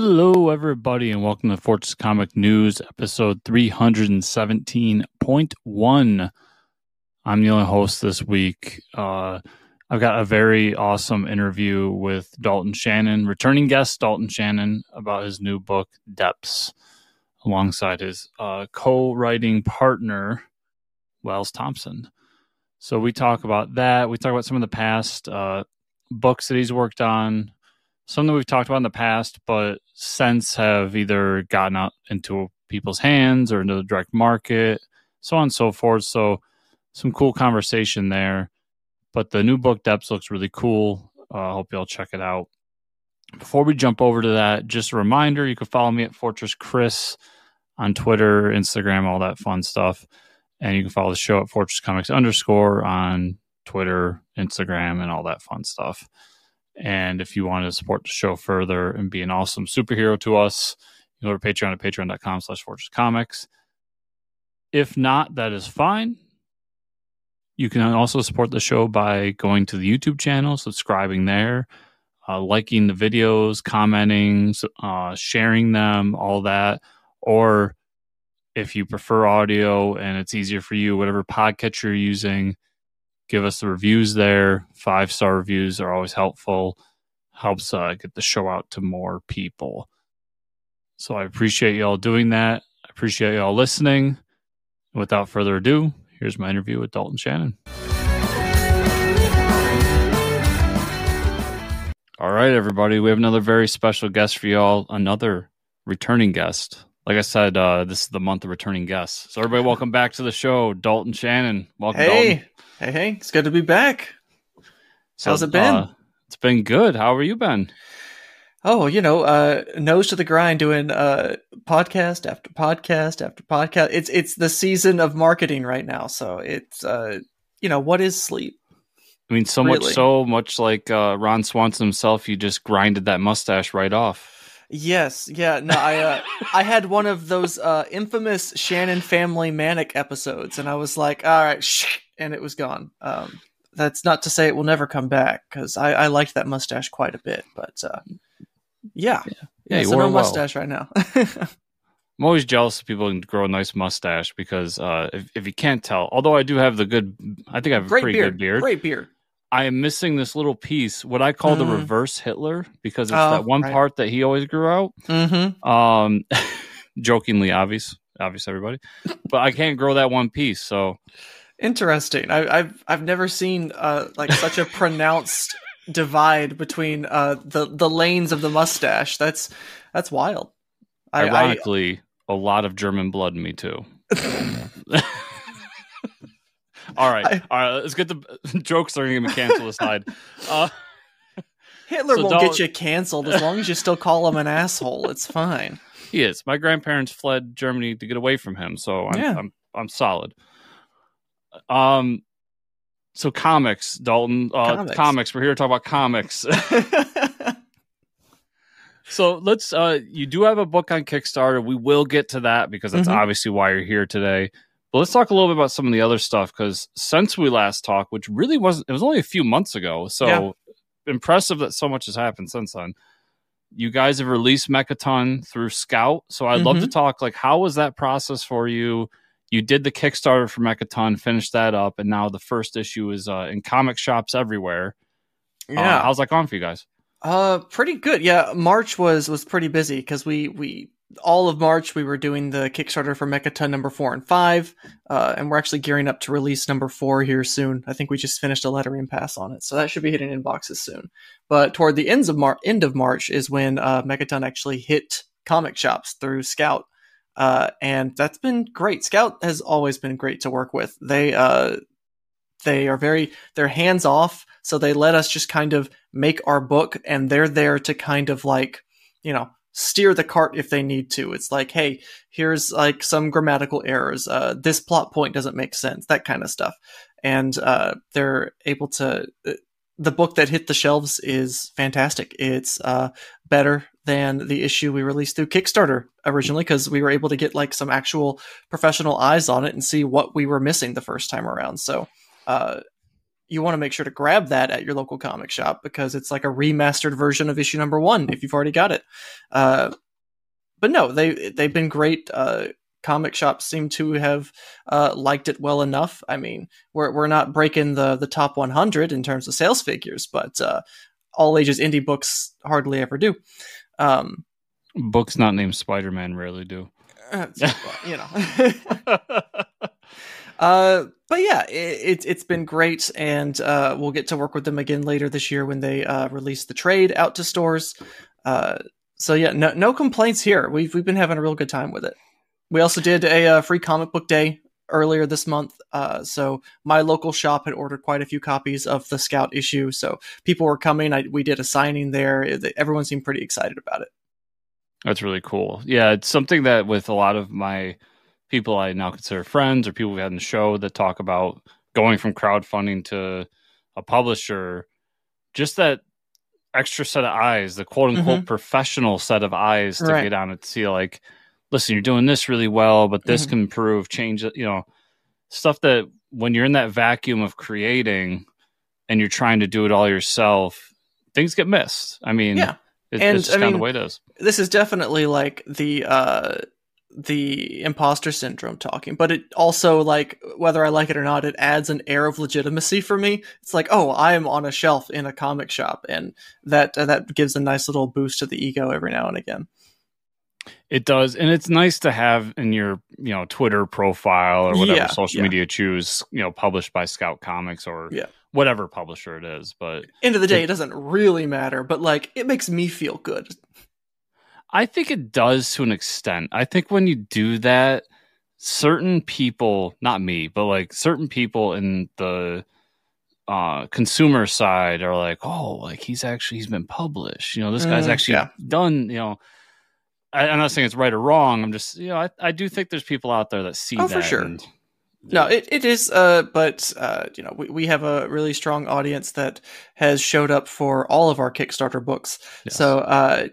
Hello, everybody, and welcome to Fortress Comic News, episode 317.1. I'm the only host this week. Uh, I've got a very awesome interview with Dalton Shannon, returning guest Dalton Shannon, about his new book, Depths, alongside his uh, co writing partner, Wells Thompson. So we talk about that. We talk about some of the past uh, books that he's worked on, something we've talked about in the past, but since have either gotten out into people's hands or into the direct market, so on and so forth. So some cool conversation there. But the new book Depths looks really cool. I uh, hope y'all check it out. Before we jump over to that, just a reminder you can follow me at Fortress Chris on Twitter, Instagram, all that fun stuff. And you can follow the show at Fortress Comics underscore on Twitter, Instagram, and all that fun stuff. And if you want to support the show further and be an awesome superhero to us, you go to Patreon at patreon.com slash fortress comics. If not, that is fine. You can also support the show by going to the YouTube channel, subscribing there, uh, liking the videos, commenting, uh, sharing them, all that. Or if you prefer audio and it's easier for you, whatever podcatcher you're using, give us the reviews there. Five star reviews are always helpful, helps uh, get the show out to more people. So I appreciate y'all doing that. I appreciate y'all listening. Without further ado, here's my interview with Dalton Shannon. All right, everybody, we have another very special guest for y'all, another returning guest. Like I said, uh, this is the month of returning guests. So everybody, welcome back to the show, Dalton Shannon. Welcome, hey. Dalton. Hey, hey, it's good to be back. So, How's it been? Uh, it's been good. How have you been? Oh, you know, uh, nose to the grind, doing uh, podcast after podcast after podcast. It's it's the season of marketing right now, so it's uh, you know, what is sleep? I mean, so Really? much, so much like uh, Ron Swanson himself. You just grinded that mustache right off. Yes, yeah. No, I uh, I had one of those uh, infamous Shannon family manic episodes, and I was like, all right, shh, and it was gone. Um, that's not to say it will never come back because I, I liked that mustache quite a bit, but uh, yeah, Yeah, you so wore no it well. mustache right now. I'm always jealous of people who can grow a nice mustache because uh, if, if you can't tell, although I do have the good, I think I have a Great pretty beard, good beard. great beard. I am missing this little piece, what I call the Mm. reverse Hitler, because it's Oh, that one right. part that he always grew out. Mm-hmm. Um, jokingly, obvious, obvious, everybody, but I can't grow that one piece. So Interesting. I, I've I've never seen uh, like such a pronounced divide between uh, the the lanes of the mustache. That's that's wild. I, I, ironically, a lot of German blood in me too. all right, I- all right. Let's get the jokes are going to be canceled aside. Uh, Hitler So won't get you canceled as long as you still call him an asshole. It's fine. he is. My grandparents fled Germany to get away from him, so I'm Yeah. I'm, I'm solid. Um, so comics, Dalton. Uh, comics. Comics. We're here to talk about comics. so let's. Uh, you do have a book on Kickstarter. We will get to that because that's Mhm. obviously why you're here today. But let's talk a little bit about some of the other stuff because since we last talked, which really wasn't, it was only a few months ago. So Yeah. impressive that so much has happened since then. You guys have released Mechaton through Scout. So I'd love to Mm-hmm. talk like how was that process for you? You did the Kickstarter for Mechaton, finished that up, and now the first issue is uh, in comic shops everywhere. Uh, yeah. how's that going for you guys? Uh, pretty good. Yeah, March was was pretty busy because we we all of March we were doing the Kickstarter for Mechaton number four and five, uh, and we're actually gearing up to release number four here soon. I think we just finished a lettering pass on it, so that should be hitting inboxes soon. But toward the ends of Mar- end of March is when uh, Mechaton actually hit comic shops through Scout. Uh, and that's been great. Scout has always been great to work with. They uh, they are very they're hands off, so they let us just kind of make our book, and they're there to kind of like you know steer the cart if they need to. It's like, hey, here's like some grammatical errors. Uh, this plot point doesn't make sense. That kind of stuff, and uh, they're able to. uh, The book that hit the shelves is fantastic. It's uh, better than the issue we released through Kickstarter originally because we were able to get like some actual professional eyes on it and see what we were missing the first time around. So, uh, you want to make sure to grab that at your local comic shop because it's like a remastered version of issue number one if you've already got it. Uh, but no, they they've been great. Uh, comic shops seem to have uh, liked it well enough. I mean, we're we're not breaking the the top 100 in terms of sales figures, but uh, all ages indie books hardly ever do. Um, books not named Spider Man rarely do. Uh, you know. Uh, but yeah, it, it's been great, and uh, we'll get to work with them again later this year when they uh, release the trade out to stores. Uh, so yeah, no no complaints here. We've we've been having a real good time with it. We also did a, a uh, free comic book day earlier this month. Uh, so my local shop had ordered quite a few copies of the Scout issue. So people were coming. I, we did a signing there. Everyone seemed pretty excited about it. That's really cool. Yeah, it's something that with a lot of my people I now consider friends or people we had in the show that talk about going from crowdfunding to a publisher, just that extra set of eyes, the quote unquote mm-hmm. professional set of eyes to right. get on and see like, listen, you're doing this really well, but this mm-hmm. can improve, change it, you know, stuff that when you're in that vacuum of creating and you're trying to do it all yourself, things get missed. I mean, yeah. It, and, it's just I kind mean, of the way it is. This is definitely like the uh the imposter syndrome talking, but it also like whether I like it or not, it adds an air of legitimacy for me. It's like, oh, I am on a shelf in a comic shop, and that uh, that gives a nice little boost to the ego every now and again. It does, and it's nice to have in your you know Twitter profile or whatever yeah, social yeah. media choose, you know, published by Scout Comics or yeah. whatever publisher it is. But end of the day, it, it doesn't really matter. But like, it makes me feel good. I think it does to an extent. I think when you do that, certain people, not me, but like certain people in the uh, consumer side are like, oh, like he's actually he's been published. You know, this guy's mm, actually yeah. done. You know, I, am not saying it's right or wrong. I'm just, you know, I, I do think there's people out there that see oh, that. for sure. And, no, it, it is, uh, but uh, you know, we, we have a really strong audience that has showed up for all of our Kickstarter books. Yes. So uh,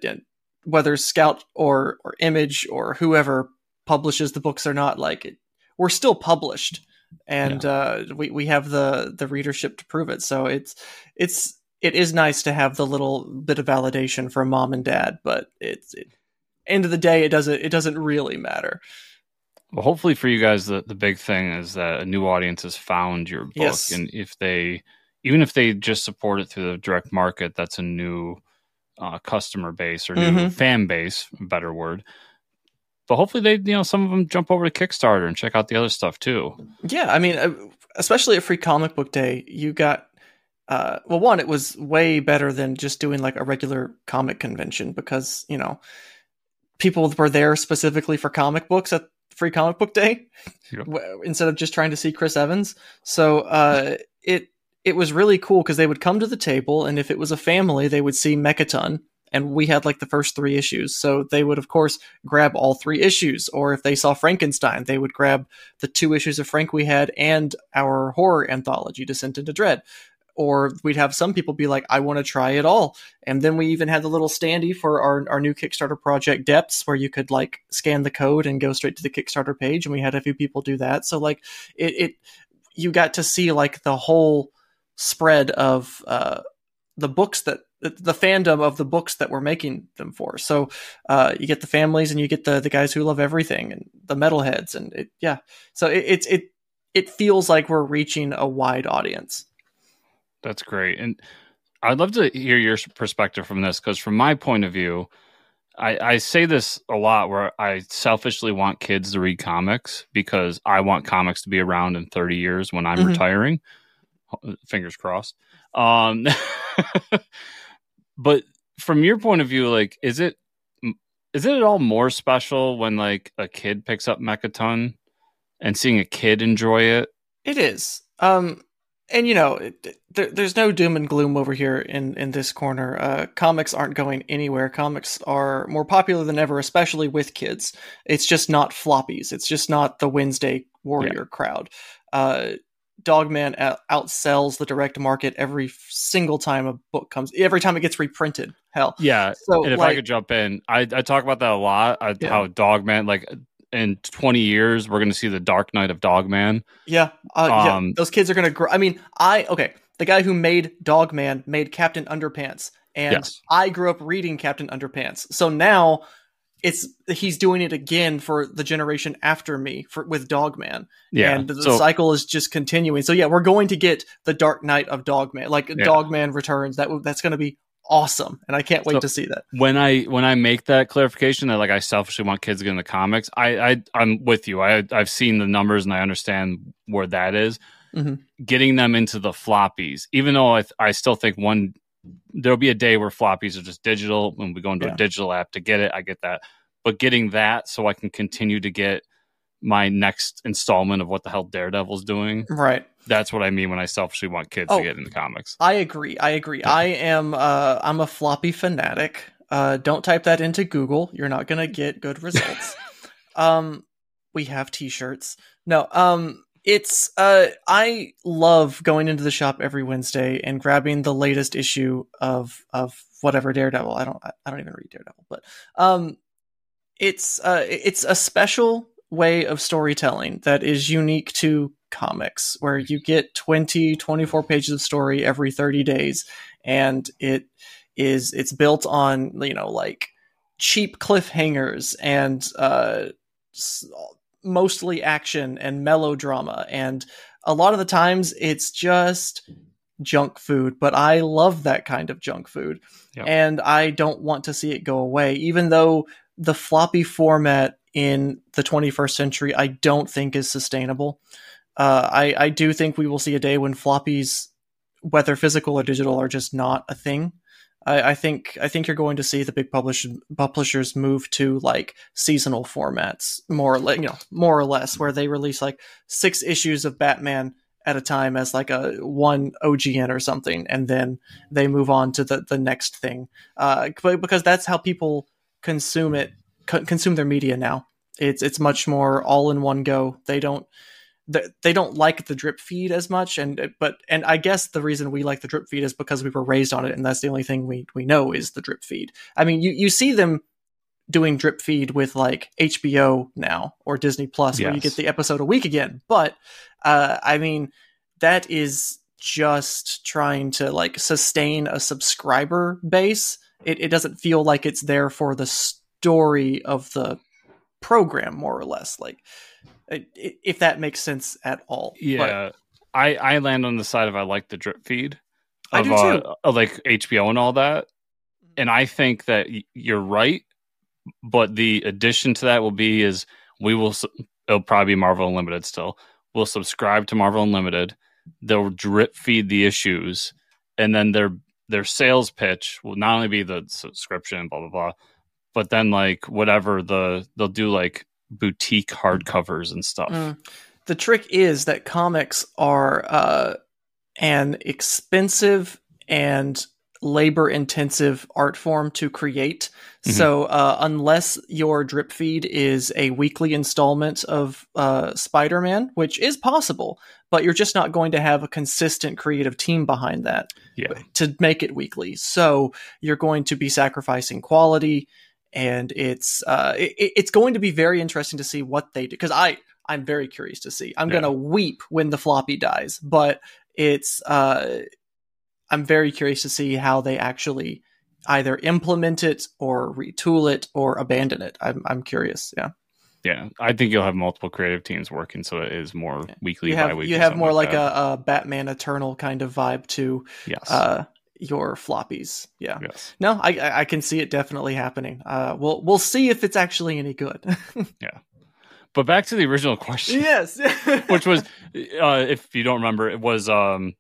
whether Scout or or Image or whoever publishes the books or not, like it, we're still published, and yeah. uh, we we have the the readership to prove it. So it's it's it is nice to have the little bit of validation from mom and dad, but it's it, end of the day, it doesn't it doesn't really matter. Well, hopefully for you guys, the the big thing is that a new audience has found your book, yes. and if they even if they just support it through the direct market, that's a new uh, customer base or new mm-hmm. fan base, better word. But hopefully they, you know, some of them jump over to Kickstarter and check out the other stuff too. Yeah, I mean, uh, especially at Free Comic Book Day, you got uh, well, one, it was way better than just doing like a regular comic convention because you know people were there specifically for comic books at Free Comic Book Day yep. instead of just trying to see Chris Evans. So uh, it it was really cool because they would come to the table, and if it was a family, they would see Mechaton, and we had like the first three issues. So they would, of course, grab all three issues. Or if they saw Frankenstein, they would grab the two issues of Frank we had and our horror anthology, Descent into Dread. Or we'd have some people be like, I want to try it all. And then we even had the little standee for our, our new Kickstarter project, Depths, where you could like scan the code and go straight to the Kickstarter page. And we had a few people do that. So, like, it, it you got to see like the whole spread of uh, the books that the fandom of the books that we're making them for. So uh, you get the families and you get the the guys who love everything and the metalheads and it, yeah. So it, it's it it feels like we're reaching a wide audience. That's great, and I'd love to hear your perspective from this because from my point of view. I, I say this a lot where I selfishly want kids to read comics because I want comics to be around in 30 years when I'm mm-hmm. retiring fingers crossed. Um, but from your point of view, like, is it is it at all more special when like a kid picks up Mechaton and seeing a kid enjoy it? It is. Um, and you know, there, there's no doom and gloom over here in in this corner. Uh, comics aren't going anywhere. Comics are more popular than ever, especially with kids. It's just not floppies. It's just not the Wednesday Warrior yeah. crowd. Uh, Dogman outsells the direct market every single time a book comes, every time it gets reprinted. Hell, yeah. So, and if like, I could jump in, I, I talk about that a lot. I, yeah. How Dogman, like in 20 years, we're going to see the Dark Knight of Dogman. Yeah, uh, um, yeah. Those kids are going to grow. I mean, I okay. the guy who made Dogman made Captain Underpants, and Yes. I grew up reading Captain Underpants. So now it's he's doing it again for the generation after me for with Dogman, Yeah. and the so cycle is just continuing. So yeah, we're going to get the Dark Knight of Dogman, like Yeah. Dogman Returns. That that's going to be awesome, and I can't wait So- to see that. when I when I make that clarification that like I selfishly want kids to get in the comics, I, I I'm with you. I I've seen the numbers and I understand where that is. Mhm. Getting them into the floppies, even though I I still think one there'll be a day where floppies are just digital when we go into Yeah. a digital app to get it. I get that, but getting that so I can continue to get my next installment of what the hell Daredevil's doing. Right. That's what I mean when I selfishly want kids Oh. to get in the comics. I agree. I agree. Yeah. I am. Uh, I'm a floppy fanatic. Uh, don't type that into Google. You're not gonna get good results. um, we have T-shirts. No. Um, it's. Uh, I love going into the shop every Wednesday and grabbing the latest issue of of whatever Daredevil. I don't. I don't even read Daredevil, but um, it's uh, it's a special way of storytelling that is unique to comics where you get 20 24 pages of story every 30 days and it is it's built on you know like cheap cliffhangers and uh mostly action and melodrama and a lot of the times it's just junk food but i love that kind of junk food Yep. and i don't want to see it go away even though the floppy format in the 21st century i don't think is sustainable uh, I, I do think we will see a day when floppies, whether physical or digital, are just not a thing. I, I think I think you're going to see the big publish, publishers move to like seasonal formats, more or le- you know, more or less, where they release like six issues of Batman at a time as like a one OGN or something, and then they move on to the the next thing. Uh, but because that's how people consume it, co- consume their media now. It's it's much more all in one go. They don't they don't like the drip feed as much and but and i guess the reason we like the drip feed is because we were raised on it and that's the only thing we we know is the drip feed. I mean you you see them doing drip feed with like hbo now or disney plus where you get the episode a week again but uh i mean that is just trying to like sustain a subscriber base. It, it doesn't feel like it's there for the story of the program more or less. Like if that makes sense at all But Yeah, I I land on the side of I like the drip feed I do uh, too. of, like HBO and all that, and I think that you're right. But the addition to that will be is we will it'll probably be Marvel Unlimited still. We'll subscribe to Marvel Unlimited. They'll drip feed the issues, and then their their sales pitch will not only be the subscription, blah blah blah, but then like whatever the they'll do like boutique hardcovers and stuff. Mm. the trick is that comics are uh, an expensive and labor intensive art form to create. Mhm. So uh, unless your drip feed is a weekly installment of uh, Spider-Man, which is possible, but you're just not going to have a consistent creative team behind that Yeah. to make it weekly. So you're going to be sacrificing quality, and it's uh, it, it's going to be very interesting to see what they do. Because I I'm very curious to see. I'm Yeah. gonna weep when the floppy dies, but it's uh, I'm very curious to see how they actually either implement it or retool it or abandon it. I'm I'm curious. Yeah, Yeah, I think you'll have multiple creative teams working, so it is more weekly, you have bi-weekly, you have more like, that. a, a Batman Eternal kind of vibe to yes, uh, your floppies. Yeah. yes, No, I I I can see it definitely happening. Uh, we'll we'll see if it's actually any good. Yeah. But back to the original question, yes, which was, uh, if you don't remember, it was, um,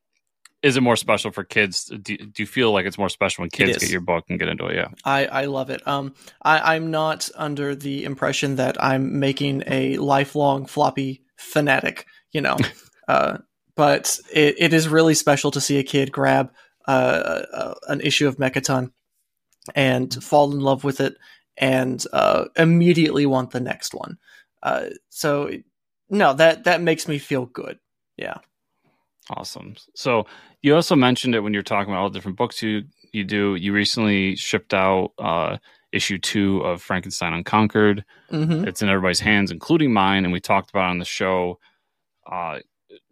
is it more special for kids? Do, do you feel like it's more special when kids get your book and get into it? Yeah, I I love it. Um, I I'm not under the impression that I'm making a lifelong floppy fanatic. You know, uh, but it, it is really special to see a kid grab uh, uh, an issue of Mechaton and fall in love with it and uh, immediately want the next one. Uh, so no, that that makes me feel good. Yeah. awesome. So you also mentioned it when you're talking about all the different books you you do. You recently shipped out uh, issue two of Frankenstein Unconquered. hmm It's in everybody's hands, including mine, and we talked about it on the show. Uh,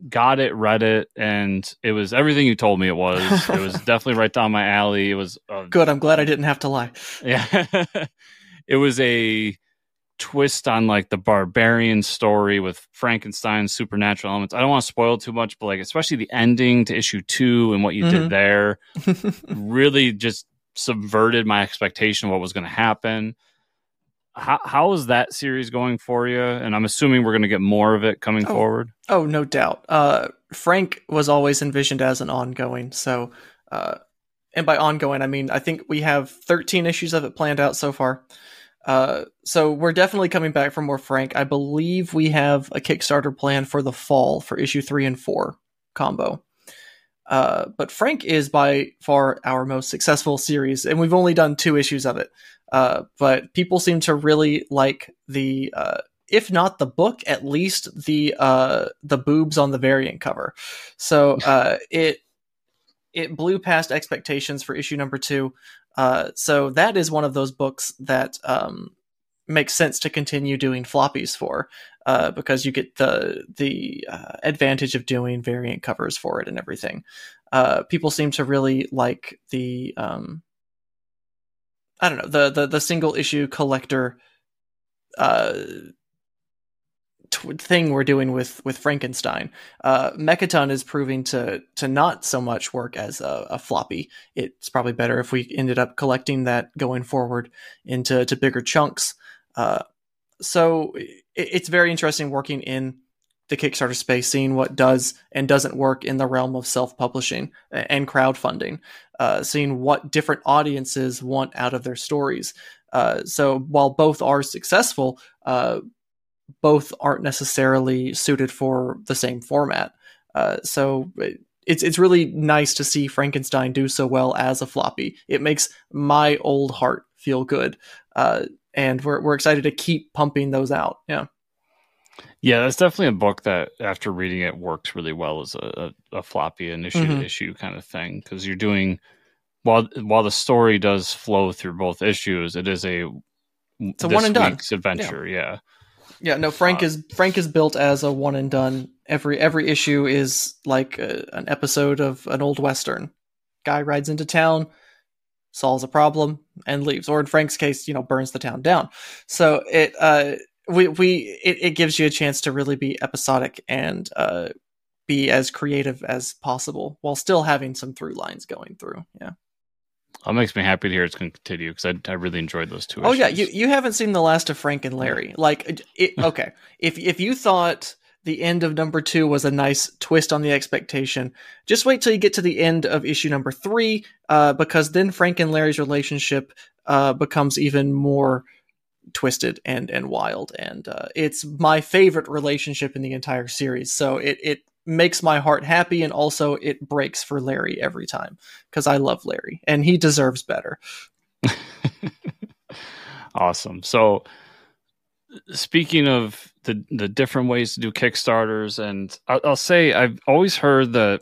got it, read it, and it was everything you told me it was. it was definitely right down my alley. It was good. I'm glad I didn't have to lie. Yeah, it was a twist on like the barbarian story with Frankenstein's supernatural elements. I don't want to spoil too much, but like especially the ending to issue two and what you mm-hmm. did there really just subverted my expectation of what was going to happen. How how is that series going for you? And I'm assuming we're going to get more of it coming oh, forward. Oh, no doubt. Uh, Frank was always envisioned as an ongoing, so uh, and by ongoing I mean I think we have 13 issues of it planned out so far. Uh, so we're definitely coming back for more Frank. I believe we have a Kickstarter plan for the fall for issue three and four combo. Uh, but Frank is by far our most successful series, and we've only done two issues of it. Uh, but people seem to really like the, uh, if not the book, at least the uh, the boobs on the variant cover. So uh, it it blew past expectations for issue number two. Uh, so that is one of those books that um, makes sense to continue doing floppies for, uh, because you get the the uh, advantage of doing variant covers for it and everything. Uh, people seem to really like the um, I don't know the the the single issue collector uh, t- thing we're doing with with Frankenstein. Uh, Mechaton is proving to to not so much work as a, a, floppy. It's probably better if we ended up collecting that going forward into to bigger chunks. Uh, so it, it's very interesting working in the Kickstarter space, seeing what does and doesn't work in the realm of self publishing and crowdfunding, uh, seeing what different audiences want out of their stories. Uh, so while both are successful, uh, both aren't necessarily suited for the same format. Uh, so it's it's really nice to see Frankenstein do so well as a floppy. It makes my old heart feel good, uh, and we're we're excited to keep pumping those out. Yeah. Yeah, that's definitely a book that, after reading it, works really well as a, a, a floppy and issue mm-hmm. to issue kind of thing because you're doing while while the story does flow through both issues, it is a it's a one and done adventure. Yeah. yeah. Yeah, no. Frank uh, is Frank is built as a one and done. Every every issue is like a, an episode of an old western. Guy rides into town, solves a problem, and leaves. Or in Frank's case, you know, burns the town down. So it uh we we it, it gives you a chance to really be episodic and uh be as creative as possible while still having some through lines going through. Yeah. It makes me happy to hear it's going to continue because I, I really enjoyed those two. Oh issues. yeah, you you haven't seen the last of Frank and Larry. Like, it, okay, if if you thought the end of number two was a nice twist on the expectation, just wait till you get to the end of issue number three, uh, because then Frank and Larry's relationship uh, becomes even more twisted and and wild, and uh, it's my favorite relationship in the entire series. So it it makes my heart happy and also it breaks for Larry every time because I love Larry and he deserves better. awesome. So speaking of the the different ways to do Kickstarters and I'll, I'll say I've always heard that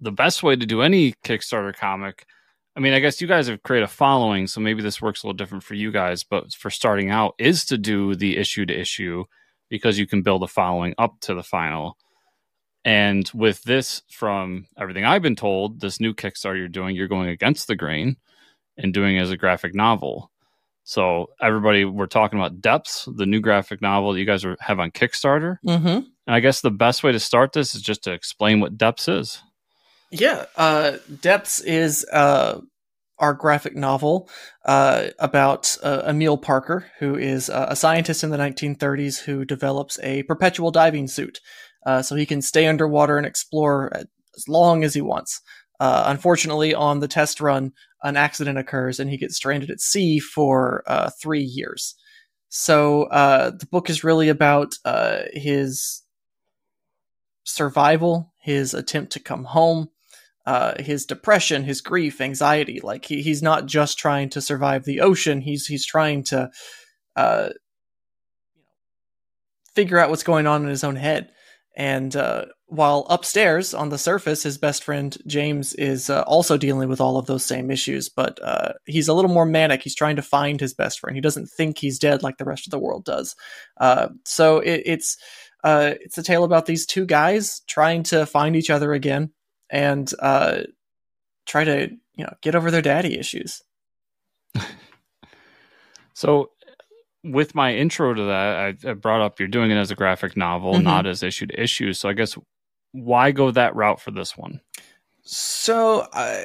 the best way to do any Kickstarter comic I mean, I guess you guys have created a following, so maybe this works a little different for you guys, but for starting out is to do the issue to issue because you can build a following up to the final. And with this, from everything I've been told, this new Kickstarter you're doing, you're going against the grain and doing it as a graphic novel. So everybody, we're talking about Depths, the new graphic novel that you guys are, have on Kickstarter. Mm-hmm. And I guess the best way to start this is just to explain what Depths is. Yeah, uh, Depths is uh, our graphic novel uh, about uh, Emil Parker, who is a scientist in the 1930s who develops a perpetual diving suit uh, so he can stay underwater and explore as long as he wants. Uh, unfortunately, on the test run, an accident occurs and he gets stranded at sea for uh, three years. So uh, the book is really about uh, his survival, his attempt to come home, uh, his depression, his grief, anxiety. Like he, he's not just trying to survive the ocean; he's he's trying to figure out what's going on in his own head. And uh, while upstairs on the surface, his best friend James is uh, also dealing with all of those same issues, but uh, he's a little more manic. He's trying to find his best friend. He doesn't think he's dead like the rest of the world does. Uh, so it, it's uh, it's a tale about these two guys trying to find each other again and uh, try to you know get over their daddy issues. so, with my intro to that, I, I, brought up you're doing it as a graphic novel, mm-hmm. not as issue to issue. So, I guess why go that route for this one? So, uh,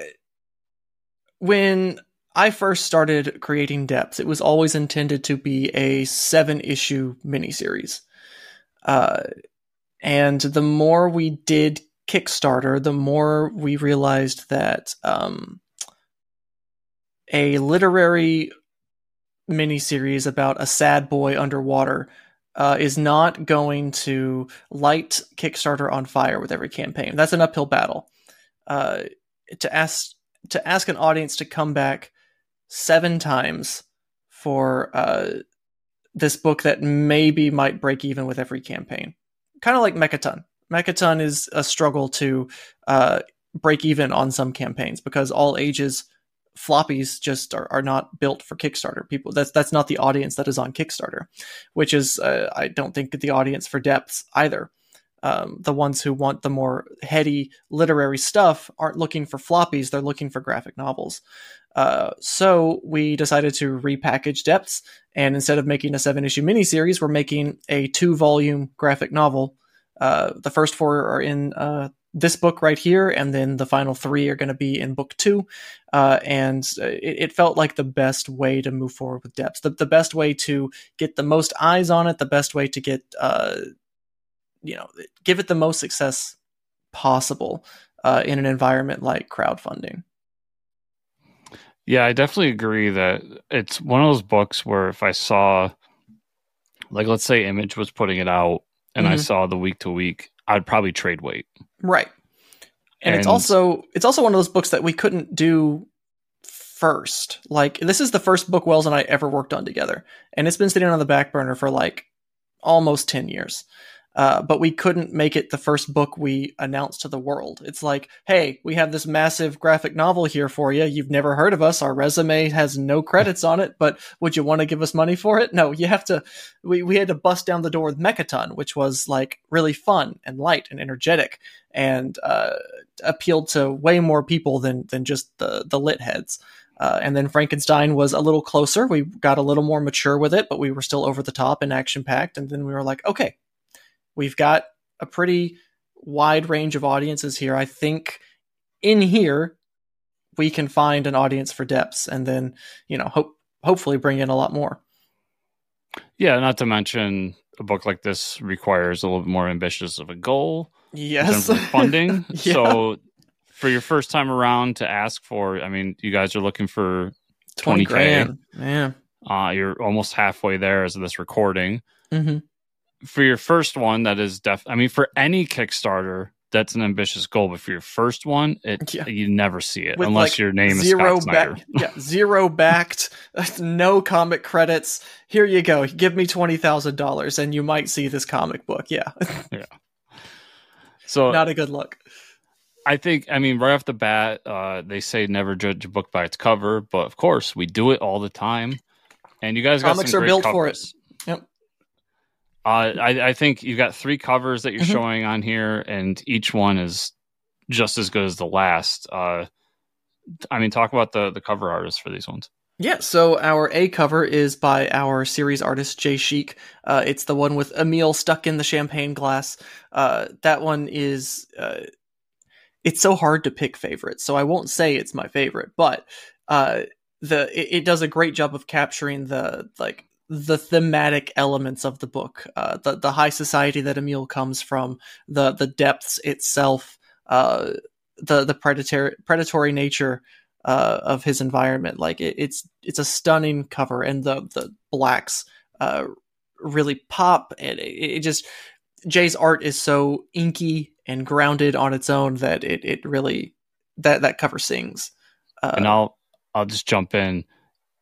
when I first started creating Depths, it was always intended to be a seven issue miniseries. Uh, and the more we did Kickstarter, the more we realized that um, a literary miniseries about a sad boy underwater uh, is not going to light Kickstarter on fire with every campaign. That's an uphill battle. Uh, to ask to ask an audience to come back seven times for uh, this book that maybe might break even with every campaign. Kind of like Mechaton. Mechaton is a struggle to uh, break even on some campaigns because all ages floppies just are, are not built for Kickstarter. People that's that's not the audience that is on Kickstarter, which is uh, I don't think the audience for depths either. Um, the ones who want the more heady literary stuff aren't looking for floppies; they're looking for graphic novels. Uh, so we decided to repackage Depths, and instead of making a seven issue miniseries, we're making a two volume graphic novel. Uh, the first four are in uh, this book right here, and then the final three are going to be in book two. Uh, and it, it, felt like the best way to move forward with Depths, the, the best way to get the most eyes on it, the best way to get, uh, you know, give it the most success possible uh, in an environment like crowdfunding. Yeah, I definitely agree that it's one of those books where if I saw, like, let's say Image was putting it out and mm-hmm. I saw the week to week, I'd probably trade wait. Right. And, and, it's also it's also one of those books that we couldn't do first. Like this is the first book Wells and I ever worked on together, and it's been sitting on the back burner for like almost ten years. Uh, but we couldn't make it the first book we announced to the world. It's like, hey, we have this massive graphic novel here for you. You've never heard of us. Our resume has no credits on it, but would you want to give us money for it? No, you have to. We, we had to bust down the door with Mechaton, which was like really fun and light and energetic and uh, appealed to way more people than than just the the lit heads. Uh, and then Frankenstein was a little closer. We got a little more mature with it, but we were still over the top and action packed. And then we were like, okay, We've got a pretty wide range of audiences here. I think in here we can find an audience for depths and then, you know, hope hopefully bring in a lot more. Yeah, not to mention a book like this requires a little bit more ambitious of a goal. Yes. funding. yeah. So for your first time around to ask for, I mean, you guys are looking for 20 grand. Yeah. Uh, you're almost halfway there as of this recording. Mm-hmm for your first one, that is def. I mean, for any Kickstarter, that's an ambitious goal. But for your first one, it yeah. you never see it With unless like your name zero is Scott ba- yeah, zero backed, no comic credits. Here you go. Give me twenty thousand dollars, and you might see this comic book. Yeah, yeah. So not a good look. I think, I mean, right off the bat, uh, they say never judge a book by its cover, but of course, we do it all the time. And you guys got comics are built covers. for it. Uh, I, I, think you've got three covers that you're mm-hmm. showing on here, and each one is just as good as the last. Uh, I mean, talk about the the cover artists for these ones. Yeah, so our A cover is by our series artist Jay Sheik. Uh, it's the one with Emil stuck in the champagne glass. Uh, that one is. Uh, it's so hard to pick favorites, so I won't say it's my favorite, but uh, the it, it does a great job of capturing the like the thematic elements of the book, uh, the the high society that Emil comes from, the the depths itself, uh, the the predatory predatory nature uh, of his environment. Like it, it's it's a stunning cover, and the the blacks uh, really pop, and it, it, just Jay's art is so inky and grounded on its own that it it really that that cover sings. Uh, and I'll I'll just jump in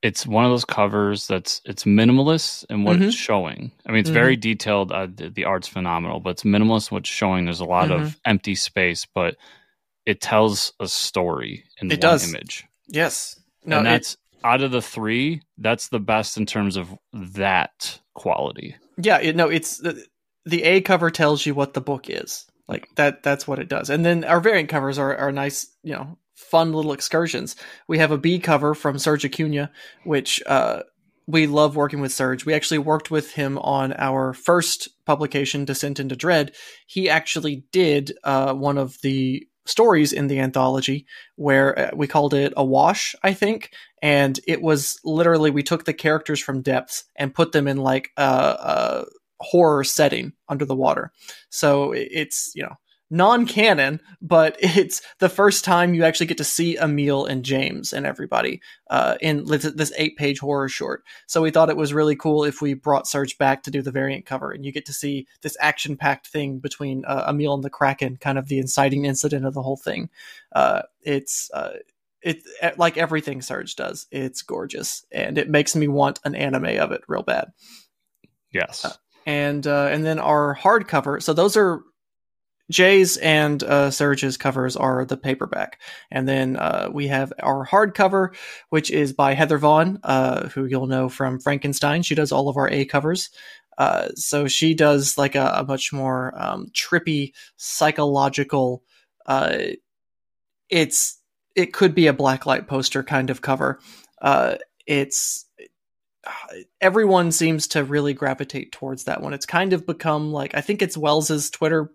it's one of those covers that's it's minimalist in what mm-hmm. it's showing. I mean, it's mm-hmm. very detailed. Uh, the, the, art's phenomenal, but it's minimalist what's showing. There's a lot mm-hmm. of empty space, but it tells a story in it one does. image. Yes, no, and that's it, out of the three, that's the best in terms of that quality. Yeah, it, no, it's uh, the A cover tells you what the book is. Like that that's what it does. And then our variant covers are, are nice, you know, fun little excursions. We have a B cover from Serge Acuna, which uh, we love working with Serge. We actually worked with him on our first publication, Descent into Dread. He actually did uh, one of the stories in the anthology where uh, we called it a wash, I think. And it was literally, we took the characters from depths and put them in like a, a horror setting under the water. So it's, you know, non-canon, but it's the first time you actually get to see Emil and James and everybody uh, in this eight-page horror short. So we thought it was really cool if we brought Serge back to do the variant cover, and you get to see this action-packed thing between uh, Emil and the Kraken, kind of the inciting incident of the whole thing. Uh, it's uh, it like everything Serge does. It's gorgeous, and it makes me want an anime of it real bad. Yes. Uh, and uh, and then our hardcover. So those are Jay's and uh, Serge's covers are the paperback, and then uh, we have our hardcover, which is by Heather Vaughn, uh, who you'll know from Frankenstein. She does all of our A covers, uh, so she does like a, a much more um, trippy psychological. Uh, it's it could be a blacklight poster kind of cover. Uh, it's everyone seems to really gravitate towards that one. It's kind of become like I think it's Wells's Twitter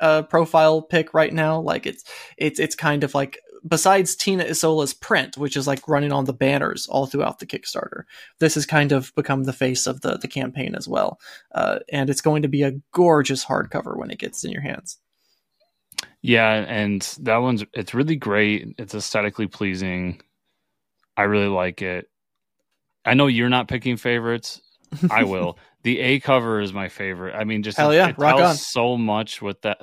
uh, profile pick right now. Like it's it's it's kind of like besides Tina Isola's print, which is like running on the banners all throughout the Kickstarter, this has kind of become the face of the the campaign as well. Uh, and it's going to be a gorgeous hardcover when it gets in your hands. Yeah, and that one's it's really great. It's aesthetically pleasing. I really like it. I know you're not picking favorites. I will. The A cover is my favorite. I mean, just Hell yeah, it rock tells on. so much with that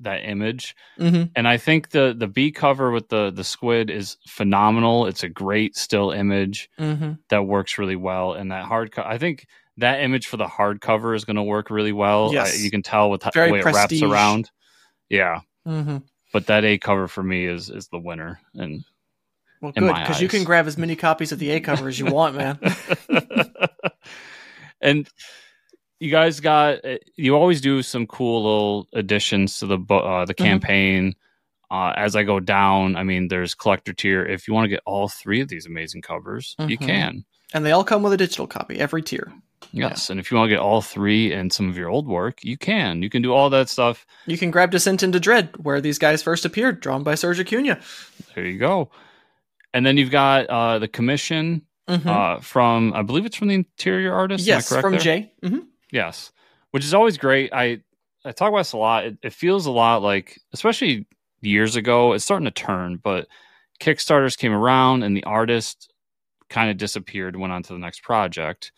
that image. Mm-hmm. And I think the the B cover with the the squid is phenomenal. It's a great still image Mm-hmm. that works really well. And that hard co- I think that image for the hardcover is going to work really well. Yes. I, you can tell with the way prestige. it wraps around. Yeah, Mm-hmm. but that A cover for me is is the winner. And Well, good because you can grab as many copies of the A cover as you want, man. and you guys got you always do some cool little additions to the uh, the Mhm. campaign uh, as i go down i mean there's collector tier if you want to get all three of these amazing covers you Mhm. can And they all come with a digital copy, every tier. yes and if you want to get all three and some of your old work you can you can do all that stuff You can grab Descent into Dread, where these guys first appeared, drawn by Serge Acuna. there you go and then you've got uh, the commission Mhm. uh, from i believe it's from the interior artist yes, from there? Jay. hmm Yes, which is always great. I I talk about this a lot. It, it feels a lot like, especially years ago, it's starting to turn. But Kickstarters came around, and the artist kind of disappeared, went on to the next project,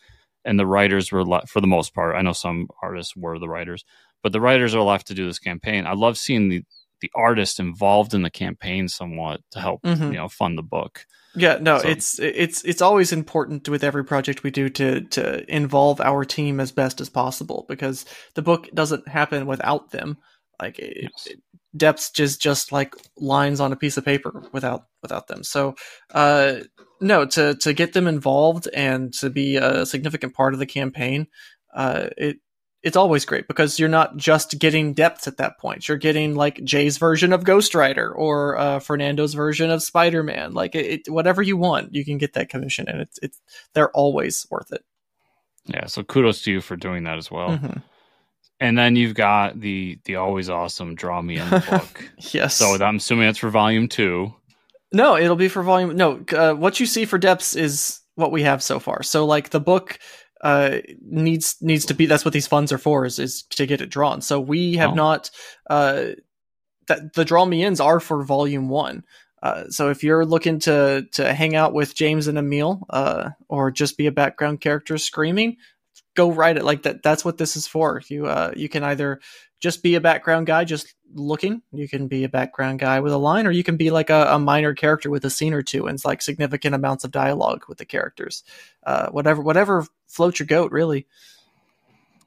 and the writers were left for the most part. I know some artists were the writers, but the writers are left to do this campaign. I love seeing the the artist involved in the campaign somewhat to help Mhm. you know fund the book. Yeah, no, So- it's it's it's always important with every project we do to to involve our team as best as possible because the book doesn't happen without them. Like it, Yes. it- depths just just like lines on a piece of paper without without them. So, uh, no, to to get them involved and to be a significant part of the campaign, uh, it it's always great because you're not just getting depths at that point. You're getting like Jay's version of Ghost Rider or uh, Fernando's version of Spider Man. Like it, it, whatever you want, you can get that commission, and it's it's they're always worth it. Yeah, so kudos to you for doing that as well. Mhm. And then you've got the the always awesome Draw Me In the book. Yes. so I'm assuming that's for volume two. No, it'll be for volume. No, uh, what you see for depths is what we have so far. So like the book uh needs needs to be that's what these funds are for is is to get it drawn. So we have Oh. not uh that the draw me ins are for volume 1. Uh, so if you're looking to to hang out with James and Emil uh or just be a background character screaming, go write it like that that's what this is for. You uh you can either just be a background guy just looking. You can be a background guy with a line, or you can be like a, a minor character with a scene or two and it's like significant amounts of dialogue with the characters. Uh, whatever, whatever floats your goat, really.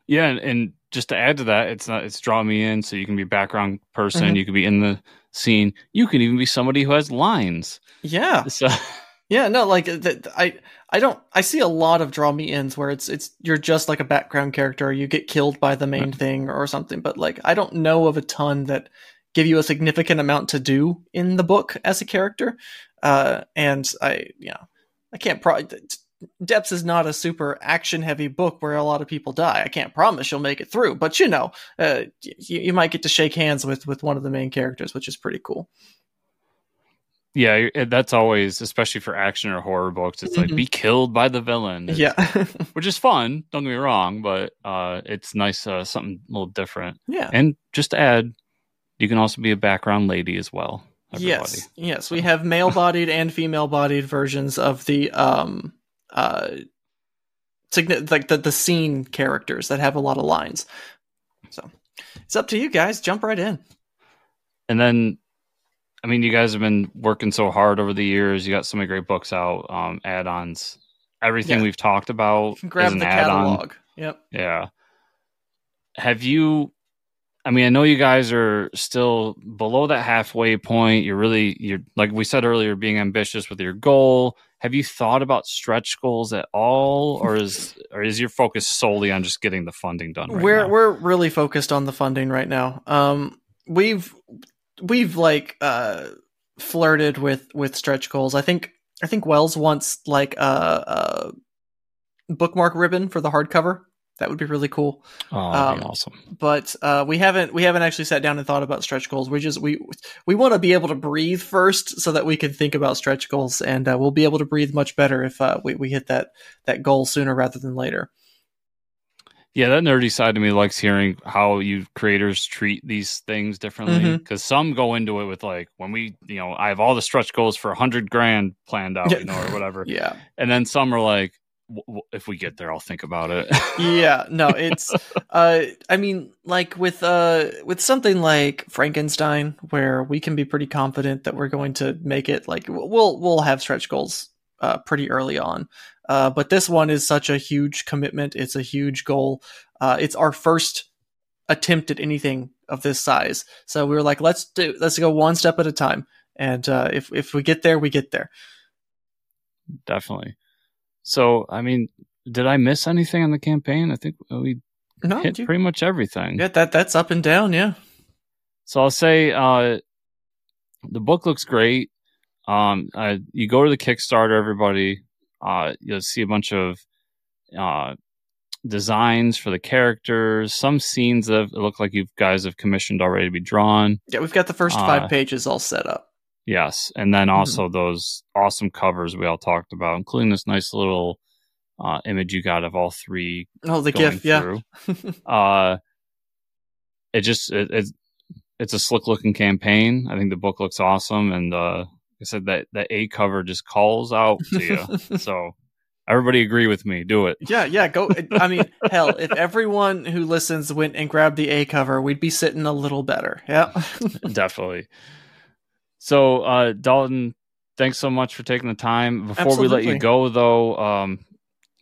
Yeah, and, and just to add to that, it's not it's Draw Me In, so you can be a background person, Mhm. you can be in the scene, you can even be somebody who has lines. Yeah, So Yeah, no, like th- I I don't I see a lot of draw me ins where it's it's you're just like a background character, you get killed by the main thing or something, but like I don't know of a ton that give you a significant amount to do in the book as a character. Uh and I yeah, I can't pro Depths is not a super action heavy book where a lot of people die. I can't promise you'll make it through, but you know, uh, you, you might get to shake hands with with one of the main characters, which is pretty cool. Yeah, that's always, especially for action or horror books, it's mm-hmm. like be killed by the villain. Yeah, which is fun. Don't get me wrong, but uh, it's nice, uh, something a little different. Yeah, and just to add, you can also be a background lady as well. Everybody. Yes, yes, we have male-bodied and female-bodied versions of the um uh, like the the scene characters that have a lot of lines. So it's up to you guys. Jump right in. And then I mean, you guys have been working so hard over the years. You got so many great books out, um, add-ons. Everything yeah. we've talked about grab the add-on. catalog. Yep. Yeah. Have you? I mean, I know you guys are still below that halfway point. You're really, you're like we said earlier, being ambitious with your goal. Have you thought about stretch goals at all, or is or is your focus solely on just getting the funding done? Right we're now? we're really focused on the funding right now. Um, we've we've like uh flirted with with stretch goals. I think I think Wells wants like a, a bookmark ribbon for the hardcover. That would be really cool. Oh, that'd um, be awesome. But uh, we haven't we haven't actually sat down and thought about stretch goals. We just we we want to be able to breathe first, so that we can think about stretch goals, and uh, we'll be able to breathe much better if uh, we we hit that that goal sooner rather than later. Yeah, that nerdy side of me likes hearing how you creators treat these things differently because mm-hmm. some go into it with like when we, you know, I have all the stretch goals for a hundred grand planned out, you know, or whatever. yeah, and then some are like, if we get there, I'll think about it. yeah, no, it's, uh, I mean, like with uh with something like Frankenstein, where we can be pretty confident that we're going to make it. Like we'll we'll have stretch goals uh, pretty early on. Uh, but this one is such a huge commitment. It's a huge goal. Uh, it's our first attempt at anything of this size. So we were like, let's do, let's go one step at a time. And uh, if if we get there, we get there. Definitely. So, I mean, did I miss anything on the campaign? I think we no, hit you, pretty much everything. Yeah, that that's up and down. Yeah. So I'll say uh, the book looks great. Um, uh, you go to the Kickstarter, everybody. Uh, you'll see a bunch of uh, designs for the characters, some scenes that look like you guys have commissioned already to be drawn. Yeah, we've got the first five uh, pages all set up. Yes, and then mm-hmm. also mm-hmm. those awesome covers we all talked about, including this nice little uh, image you got of all three. Oh, the GIF, yeah. uh, it just it, it's it's a slick looking campaign. I think the book looks awesome, and uh, I said that that A cover just calls out to you. so everybody agree with me. Do it. Yeah, yeah. Go. I mean, hell, if everyone who listens went and grabbed the A cover, we'd be sitting a little better. Yeah, definitely. So, uh, Dalton, thanks so much for taking the time. Before Absolutely. we let you go, though, um,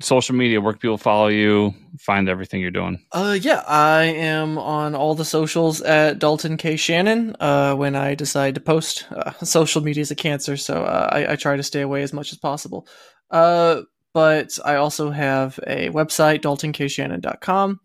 social media where people follow you find everything you're doing? Uh yeah i am on all the socials at dalton k. Shannon uh when i decide to post. Uh, social media is a cancer so uh, I, I, try to stay away as much as possible. Uh but i also have a website daltonkshannon.com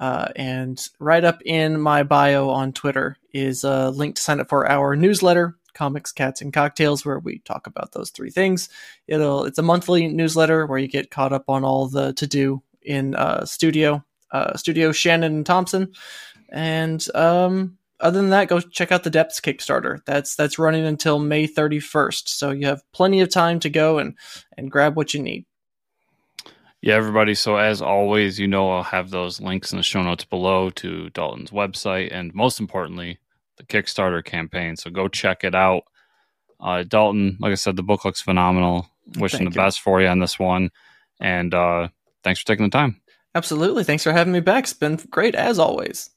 uh, and right up in my bio on twitter is a link to sign up for our newsletter comics, cats, and cocktails, where we talk about those three things. It'll it's a monthly newsletter where you get caught up on all the to do in uh, studio, uh, studio Shannon and Thompson, and um, other than that, go check out the Depths Kickstarter. That's that's running until May 31st, so you have plenty of time to go and and grab what you need. Yeah, everybody. So as always, you know I'll have those links in the show notes below to Dalton's website, and most importantly, the Kickstarter campaign. So go check it out. Uh, Dalton, like I said, the book looks phenomenal. Wishing Thank the you. best for you on this one. And uh, thanks for taking the time. Absolutely. Thanks for having me back. It's been great as always.